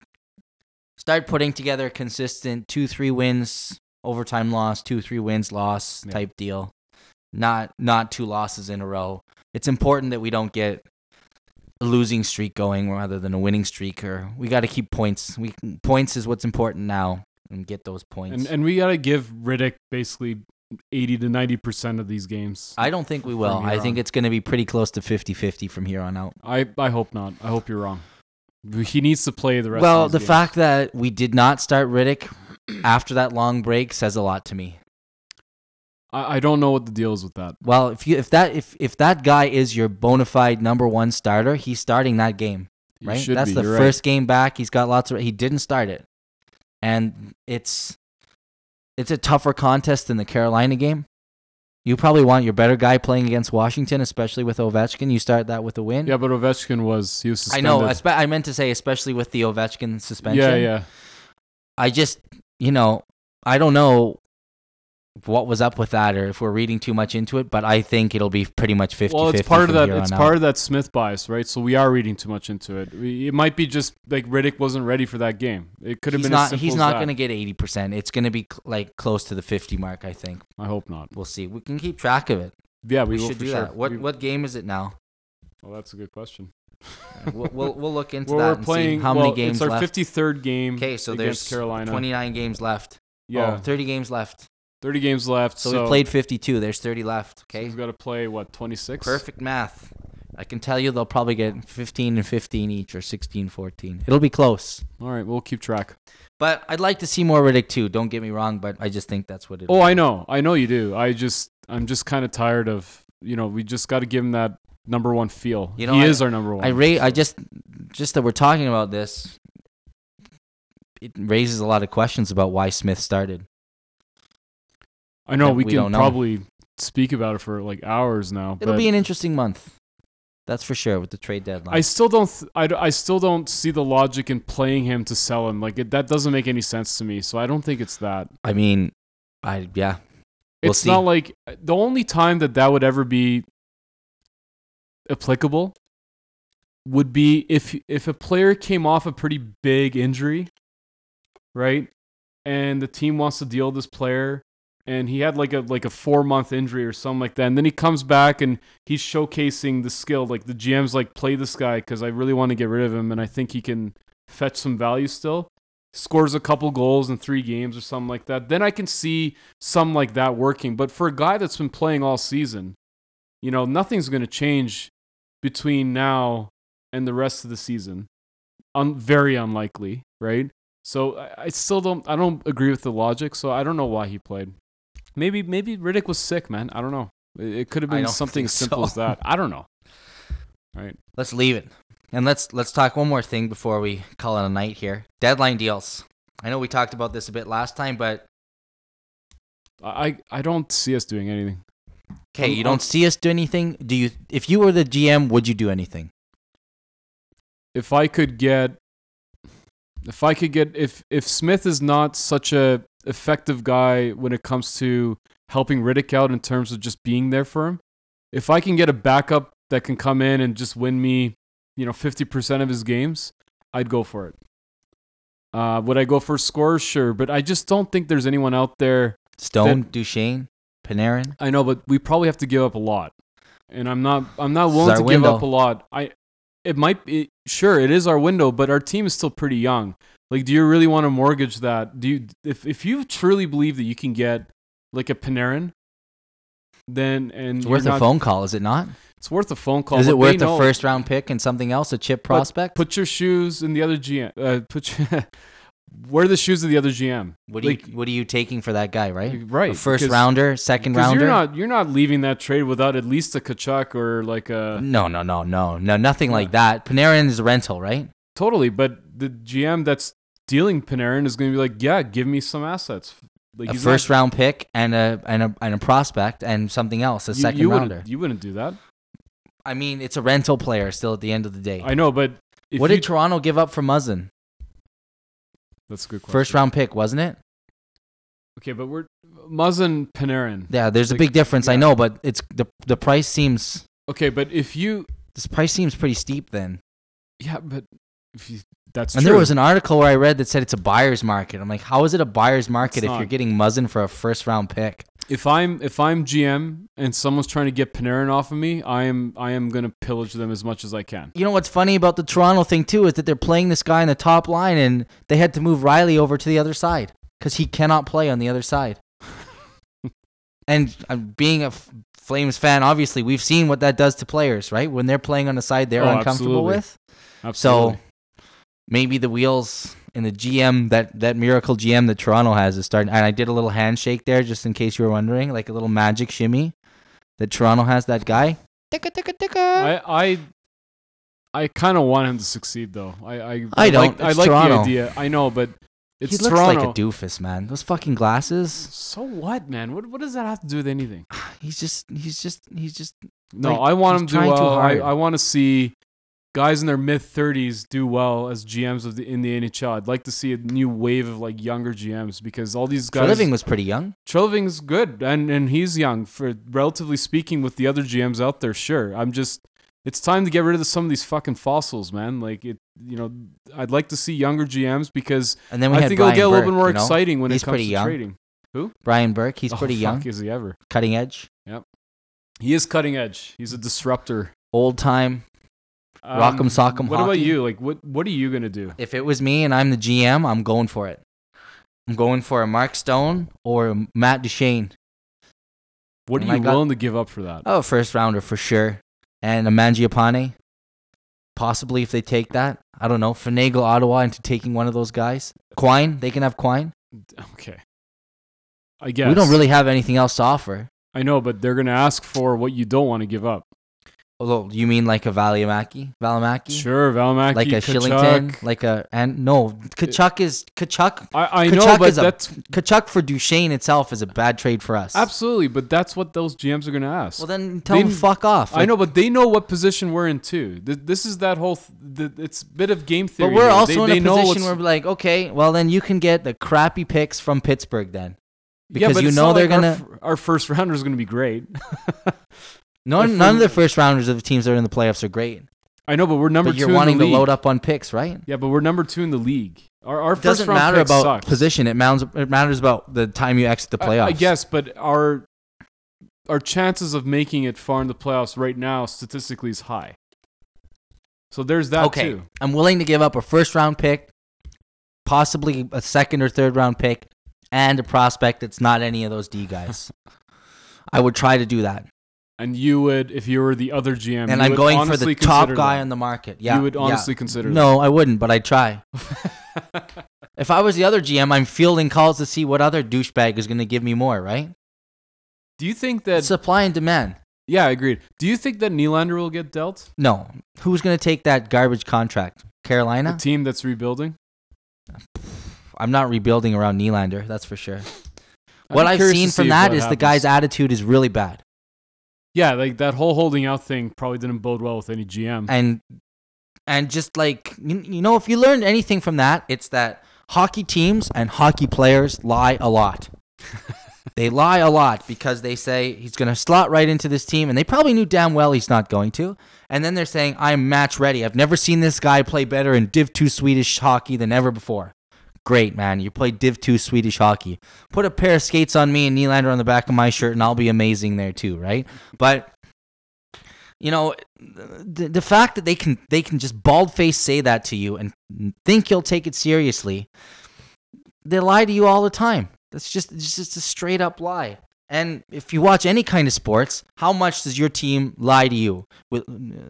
start putting together consistent two, three wins, overtime loss, two, three wins, loss Yeah. type deal. Not not two losses in a row. It's important that we don't get a losing streak going rather than a winning streak. Or we got to keep points. We points is what's important now, and get those points. and and we got to give Rittich basically eighty to ninety percent of these games. I don't think we will. I think on. it's going to be pretty close to 50-50 from here on out. I I hope not. I hope you're wrong. He needs to play the rest. Well, of the games. fact that we did not start Rittich after that long break says a lot to me. I, I don't know what the deal is with that. Well, if you if that if if that guy is your bona fide number one starter, he's starting that game, right? That's be, the you're right. first game back. He's got lots of. He didn't start it, and it's it's a tougher contest than the Carolina game. You probably want your better guy playing against Washington, especially with Ovechkin. You start that with a win. Yeah, but Ovechkin was he was I suspended. know. espe- I meant to say, especially with the Ovechkin suspension. Yeah, yeah. I just, you know, I don't know what was up with that or if we're reading too much into it, but I think it'll be pretty much 50 Well, it's part of that. It's part of that Smith bias, right? So we are reading too much into it. We, it might be just like Rittich wasn't ready for that game. It could have He's been. not, simple he's not going to get 80%. It's going to be cl- like close to the 50 mark, I think. I hope not. We'll see. We can keep track of it. Yeah, we, We, will should do sure. that. What We- what game is it now? well, that's a good question. we'll, we'll, we'll look into Well, that we're and playing. see how well, many games It's our left. 53rd game. Okay, so against there's Carolina. 29 games left. Yeah, Oh, 30 games left. 30 games left. So, So, we played 52. There's 30 left. So Okay. he's got to play what 26. Perfect math. I can tell you they'll probably get 15 and 15 each or 16 14. It'll be close. All right, we'll keep track. But I'd like to see more Rittich too. Don't get me wrong, but I just think that's what it Oh, I know. I know you do. I just I'm just kind of tired of, you know, we just got to give him that number 1 feel. You know, he I- is our number 1. I ra- I just just that we're talking about this it raises a lot of questions about why Smith started. I know we, we can know. probably speak about it for like hours now. It'll be an interesting month. That's for sure with the trade deadline. I still don't th- I, I still don't see the logic in playing him to sell him. Like it, that doesn't make any sense to me. So I don't think it's that. I mean, I yeah. We'll it's see. not like the only time that that would ever be applicable would be if if a player came off a pretty big injury, right? And the team wants to deal this player and he had like a like a 4 month injury or something like that. And then he comes back and he's showcasing the skill like the GM's like play this guy cuz I really want to get rid of him and I think he can fetch some value still. Scores a couple goals in 3 games or something like that. Then I can see some like that working. But for a guy that's been playing all season, you know, nothing's going to change between now and the rest of the season. Un- very unlikely, right? So I, I still don't I don't agree with the logic, so I don't know why he played. Maybe maybe Rittich was sick, man. I don't know. It, it could have been something as simple so. as that. I don't know. Right. Let's leave it. And let's let's talk one more thing before we call it a night here. Deadline deals. I know we talked about this a bit last time, but I I don't see us doing anything. okay, you don't see us do anything. Do you? If you were the GM, would you do anything? if I could get if I could get if if Smith is not such a effective guy when it comes to helping Rittich out in terms of just being there for him, if I can get a backup that can come in and just win me, you know, 50% of his games, I'd go for it. Uh, would I go for scores? Sure, but I just don't think there's anyone out there. Stone, Duchene, Panarin. I know, but we probably have to give up a lot, and I'm not. I'm not willing to give up a lot. I. It might be sure it is our window, but our team is still pretty young. Like, do you really want to mortgage that? Do you if if you truly believe that you can get like a Panarin then and It's worth a phone call, is it not? It's worth a phone call. is it worth a know- first round pick and something else, a chip prospect? Put your shoes in the other GM. Uh, put your, wear the shoes of the other GM. what are like- you What are you taking for that guy? Right, Right, A first because- rounder, second rounder. you're not you're not leaving that trade without at least a Tkachuk or like a no, no, no, no, no, nothing Yeah. like that. Panarin is a rental, right? totally. But the GM that's dealing Panarin is going to be like, yeah, give me some assets. Like a first not, round pick and a and a and a prospect and something else, a you, second you rounder. Wouldn't, you wouldn't do that. I mean, it's a rental player still at the end of the day. I know, but if what did Toronto give up for Muzzin? That's a good question. First round pick, wasn't it? Okay, but we're Muzzin Panarin. Yeah, there's a big difference. I know, but it's the the price seems Okay, but if you this price seems pretty steep then. yeah, but if you, that's And true. there was an article where I read that said it's a buyer's market. I'm like, how is it a buyer's market It's if you're getting Muzzin for a first round pick? If I'm if I'm GM and someone's trying to get Panarin off of me, I am I am gonna pillage them as much as I can. You know what's funny about the Toronto thing too is that they're playing this guy in the top line and they had to move Rielly over to the other side because he cannot play on the other side. and uh, being a F- Flames fan, obviously we've seen what that does to players, right? When they're playing on the side they're Oh, uncomfortable absolutely. with. Absolutely. So maybe the wheels in the GM that that miracle GM that Toronto has is starting. And I did a little handshake there just in case you were wondering, like a little magic shimmy that Toronto has. That guy. Ticka, ticka, ticka. I I I kind of want him to succeed though. I I, I don't. Like, I like Toronto. the idea. I know, but it's he looks Toronto. like a doofus, man. Those fucking glasses. so what, man? What what does that have to do with anything? He's just. He's just. He's just. No, Like, I want him to. Uh, I. I want to see guys in their mid thirties do well as GMs of the in the NHL. I'd like to see a new wave of like younger GMs because all these guys. Living was pretty young. Treliving's good, and and he's young for relatively speaking with the other GMs out there. Sure, I'm just. It's time to get rid of some of these fucking fossils, man. Like it, you know. I'd like to see younger GMs because And then we I think Brian it'll get a little Burke, bit more you know? exciting when He's it comes pretty to young. trading. Who? Brian Burke. He's Oh, pretty fuck, young. Is he ever? Cutting edge. Yep. He is cutting edge. He's a disruptor. Old time. Rock'em Um, sock'em What about you? Like, what what are you gonna do? If it was me and I'm the GM, I'm going for it. I'm going for a Mark Stone or a Matt Duchene. What are And I you got- willing to give up for that? Oh, first rounder for sure. And a Mangiapane. Possibly if they take that. I don't know. Finagle Ottawa into taking one of those guys. Quine. They can have Quine. Okay. I guess We don't really have anything else to offer. I know, but they're gonna ask for what you don't want to give up. Although you mean like a Valimaki? Valimaki? Sure, Valimaki, Like a Tkachuk. Kylington? Like a and no. Tkachuk is Tkachuk I, I Tkachuk know, but is a- that's Tkachuk for Duchene itself is a bad trade for us. absolutely. But that's what those GMs are gonna ask. Well then tell They- them fuck off. I know, but they know what position we're in too. This is that whole. Th- it's a bit of game theory. But we're here. also they, in they a position where we're like, okay, well then you can get the crappy picks from Pittsburgh then. Yeah, because but you know they're like gonna- f- Our, first rounder is gonna be great. None, If none of the first rounders of the teams that are in the playoffs are great. I know, but we're number but you're two wanting to load up on picks, right? Yeah, but we're number two in the league. Our, our It first doesn't round matter about sucks. position. It matters. It matters about the time you exit the I- playoffs. I, guess, but our our chances of making it far in the playoffs right now statistically is high. So there's that okay, too. I'm willing to give up a first round pick, possibly a second or third round pick, and a prospect that's not any of those D guys. I would try to do that, And you would, if you were the other GM, and I'm going for the top guy that. on the market. Yeah, you would yeah. honestly consider No, I wouldn't, but I'd try. If I was the other GM, I'm fielding calls to see what other douchebag is going to give me more, right? Do you think that? Supply and demand. yeah, I agreed. Do you think that Nylander will get dealt? No. Who's going to take that garbage contract? A Carolina? team that's rebuilding. I'm not rebuilding around Nylander, that's for sure. What I've seen from that is the guy's attitude is really bad. Yeah, like that whole holding out thing probably didn't bode well with any GM. And and just like you you know if you learned anything from that, it's that hockey teams and hockey players lie a lot. they lie a lot because they say he's going to slot right into this team and they probably knew damn well he's not going to. And then they're saying I'm match ready. I've never seen this guy play better in Div 2 Swedish hockey than ever before. Great, man. You play Div 2 Swedish hockey. Put a pair of skates on me and Nylander on the back of my shirt, and I'll be amazing there too, right? But you know, the, the fact that they can they can just bald face say that to you and think you'll take it seriously, they lie to you all the time. That's just it's just a straight up lie. And if you watch any kind of sports, how much does your team lie to you? With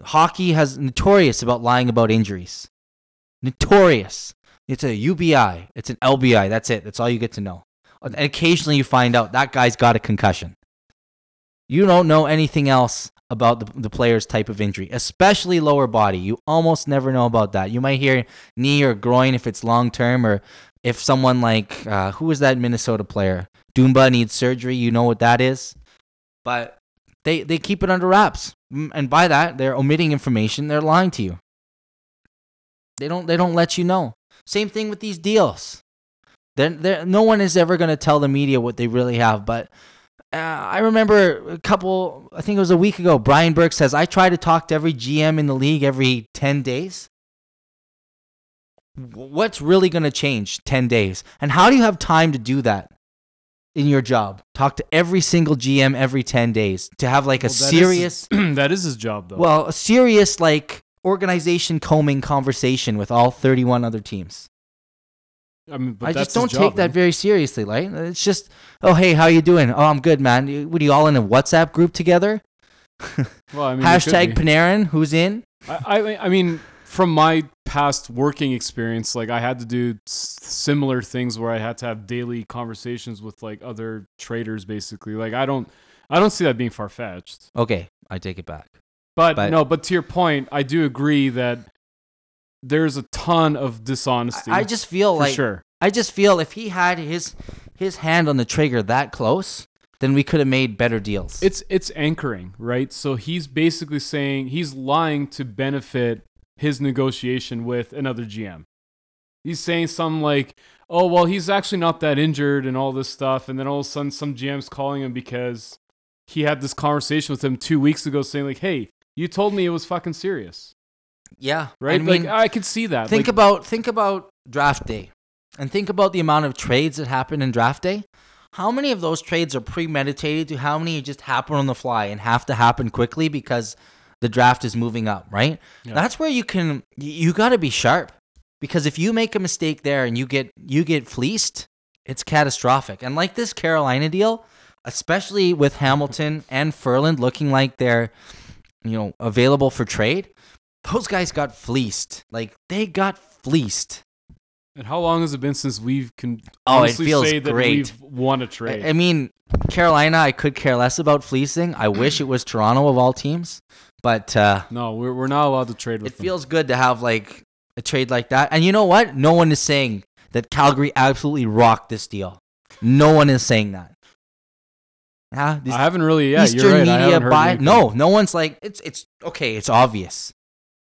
hockey has notorious about lying about injuries. Notorious. It's a UBI. It's an LBI. That's it. That's all you get to know. And occasionally you find out that guy's got a concussion. You don't know anything else about the, the player's type of injury, especially lower body. You almost never know about that. You might hear knee or groin if it's long term, or if someone like uh, who was that Minnesota player? Dumba needs surgery. You know what that is, but they they keep it under wraps, Mm, and by that they're omitting information. They're lying to you. They don't they don't let you know. Same thing with these deals. Then there no one is ever going to tell the media what they really have, but. Uh, I remember a couple, I think it was a week ago. Brian Burke says, I try to talk to every GM in the league every 10 days what's really going to change 10 days and how do you have time to do that in your job talk to every single gm every 10 days to have like a Well, that is- serious that is his job, though. well a serious like organization combing conversation with all 31 other teams. I mean, but i just don't his take job, that very seriously right? It's just oh hey how you doing? Oh i'm good man. What are you all in a whatsapp group together? Well, I mean, hashtag panarin who's in? I, I, I mean, from my past working experience, like I had to do s- similar things where I had to have daily conversations with like other traders, basically. Like I don't, I don't see that being far fetched. okay i take it back But, But- no, but to your point, I do agree that there's a ton of dishonesty. I, I just feel like sure. I just feel if he had his his hand on the trigger that close, then we could have made better deals. It's it's anchoring, right? So he's basically saying he's lying to benefit his negotiation with another GM. He's saying something like, "Oh, well, he's actually not that injured and all this stuff," and then all of a sudden, some GM's calling him because he had this conversation with him two weeks ago, saying like, "Hey, you told me it was fucking serious, yeah, right?" I mean, like I could see that. think Like, about think about draft day, and think about the amount of trades that happen in draft day. How many of those trades are premeditated? To how many just happen on the fly and have to happen quickly because the draft is moving up, right? Yeah. That's where you can you, you got to be sharp because if you make a mistake there and you get you get fleeced, it's catastrophic. And like this Carolina deal, especially with Hamilton and Ferland looking like they're you know available for trade, those guys got fleeced. Like they got fleeced. and how long has it been since we've can Oh, it feels say that great. we've won a trade? I, I mean, Carolina, I could care less about fleecing. I wish it was Toronto of all teams, but uh, no, we're we're not allowed to trade with it them. feels good to have like a trade like that. And you know what? No one is saying that Calgary absolutely rocked this deal. No one is saying that. These I haven't really. Yeah, Eastern you're right. I media haven't heard No, no one's like it's. It's okay. It's obvious.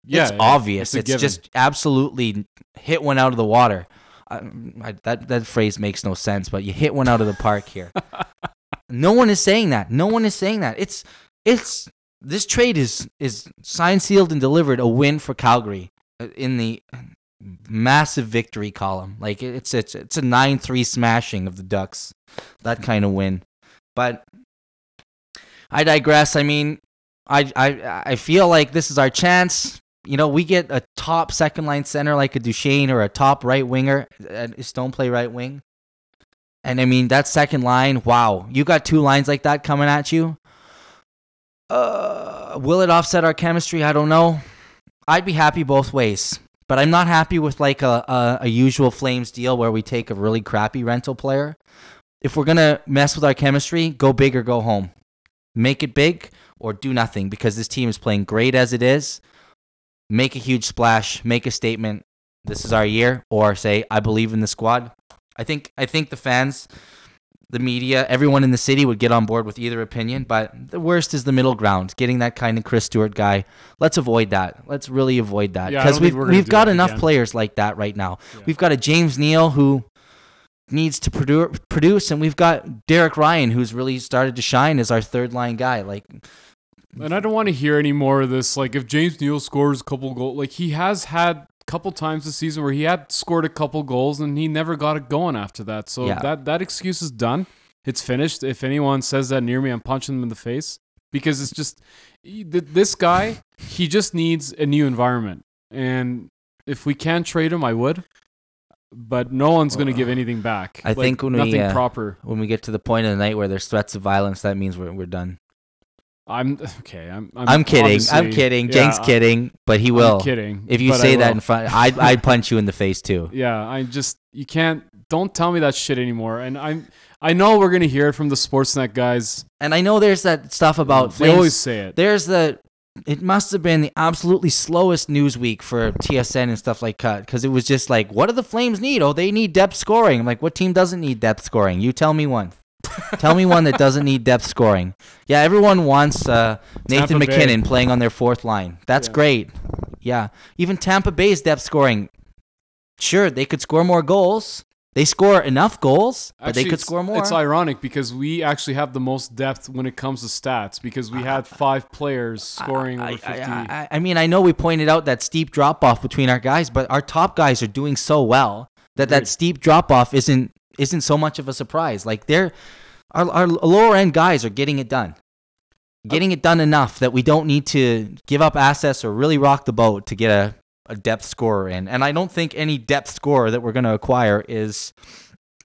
Yeah, it's yeah, obvious. a It's, just absolutely hit one out of the water. I, I, that that phrase makes no sense, but you hit one out of the park here. no one is saying that. No one is saying that. It's it's this trade is is signed, sealed, and delivered. A win for Calgary uh, in the massive victory column. Like it's it's it's a nine three smashing of the Ducks. That kind of win. But I digress. I mean, I I I feel like this is our chance. You know, we get a top second line center like a Duchene or a top right winger. Uh, Stone play right wing. And I mean, that second line, wow. You got two lines like that coming at you. Uh, will it offset our chemistry? I don't know. I'd be happy both ways. But I'm not happy with like a, a, a usual Flames deal where we take a really crappy rental player. If we're going to mess with our chemistry, go big or go home. Make it big or do nothing because this team is playing great as it is. Make a huge splash, make a statement. This is our year, or say, I believe in the squad. I think I think the fans, the media, everyone in the city would get on board with either opinion, but the worst is the middle ground. Getting that kind of Chris Stewart guy. Let's avoid that. Let's really avoid that Yeah, because don't we've gonna we've got enough again. players like that right now. Yeah. We've got a James Neal who needs to produ- produce, and we've got Derek Ryan who's really started to shine as our third line guy. Like And I don't want to hear any more of this. Like, if James Neal scores a couple goals, like he has had a couple times this season where he had scored a couple goals and he never got it going after that. So Yeah. that that excuse is done. It's finished. If anyone says that near me, I'm punching them in the face because it's just this guy. He just needs a new environment, and if we can trade him, I would. But no one's going to give anything back. I think when we, nothing uh, proper. When we get to the point of the night where there's threats of violence, that means we're we're done. I'm okay. I'm. I'm, I'm, kidding. I'm kidding. yeah, Jank's I- kidding, but he I'm will. kidding. If you I say that in front, I'd I'd punch you in the face too. Yeah, I just you can't. Don't tell me that shit anymore. And I'm. I know we're gonna hear it from the Sportsnet guys. And I know there's that stuff about they Flames. always say it. there's the it must have been the absolutely slowest news week for TSN and stuff like that because it was just like, what do the Flames need? Oh, they need depth scoring. I'm like, what team doesn't need depth scoring? You tell me one. tell me one that doesn't need depth scoring. Yeah, everyone wants uh, Nathan Tampa Bay. MacKinnon playing on their fourth line. That's Yeah. great. Yeah, even Tampa Bay's depth scoring. Sure, they could score more goals. They score enough goals, but Actually, they could score more. It's ironic because we actually have the most depth when it comes to stats because we had five players scoring I, over 50. I, I, I mean, I know we pointed out that steep drop off between our guys, but our top guys are doing so well that that steep drop off isn't isn't so much of a surprise. Like they're our, our lower end guys are getting it done, getting it done enough that we don't need to give up assets or really rock the boat to get a, a depth scorer in. And I don't think any depth scorer that we're going to acquire is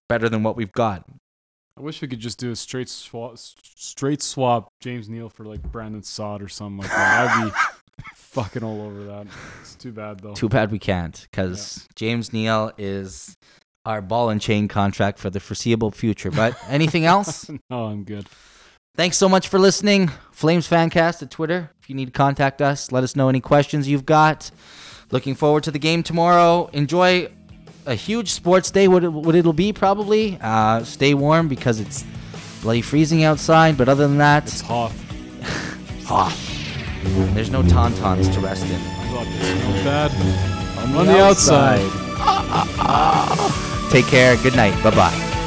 better than what we've got. I wish we could just do a straight swap, straight swap James Neal for like Brandon Saad or something like that. I'd be fucking all over that. It's too bad though. Too bad we can't, because James Neal is our ball and chain contract for the foreseeable future. But anything else? no, I'm good. Thanks so much for listening. Flames Fancast at Twitter. If you need to contact us, let us know any questions you've got. Looking forward to the game tomorrow. Enjoy a huge sports day, what, it, what it'll be probably. Uh, stay warm because it's bloody freezing outside. But other than that, It's Hoth. off. There's no tauntauns to rest in. I thought this smelled bad. On the outside. Take care. Good night. Bye bye.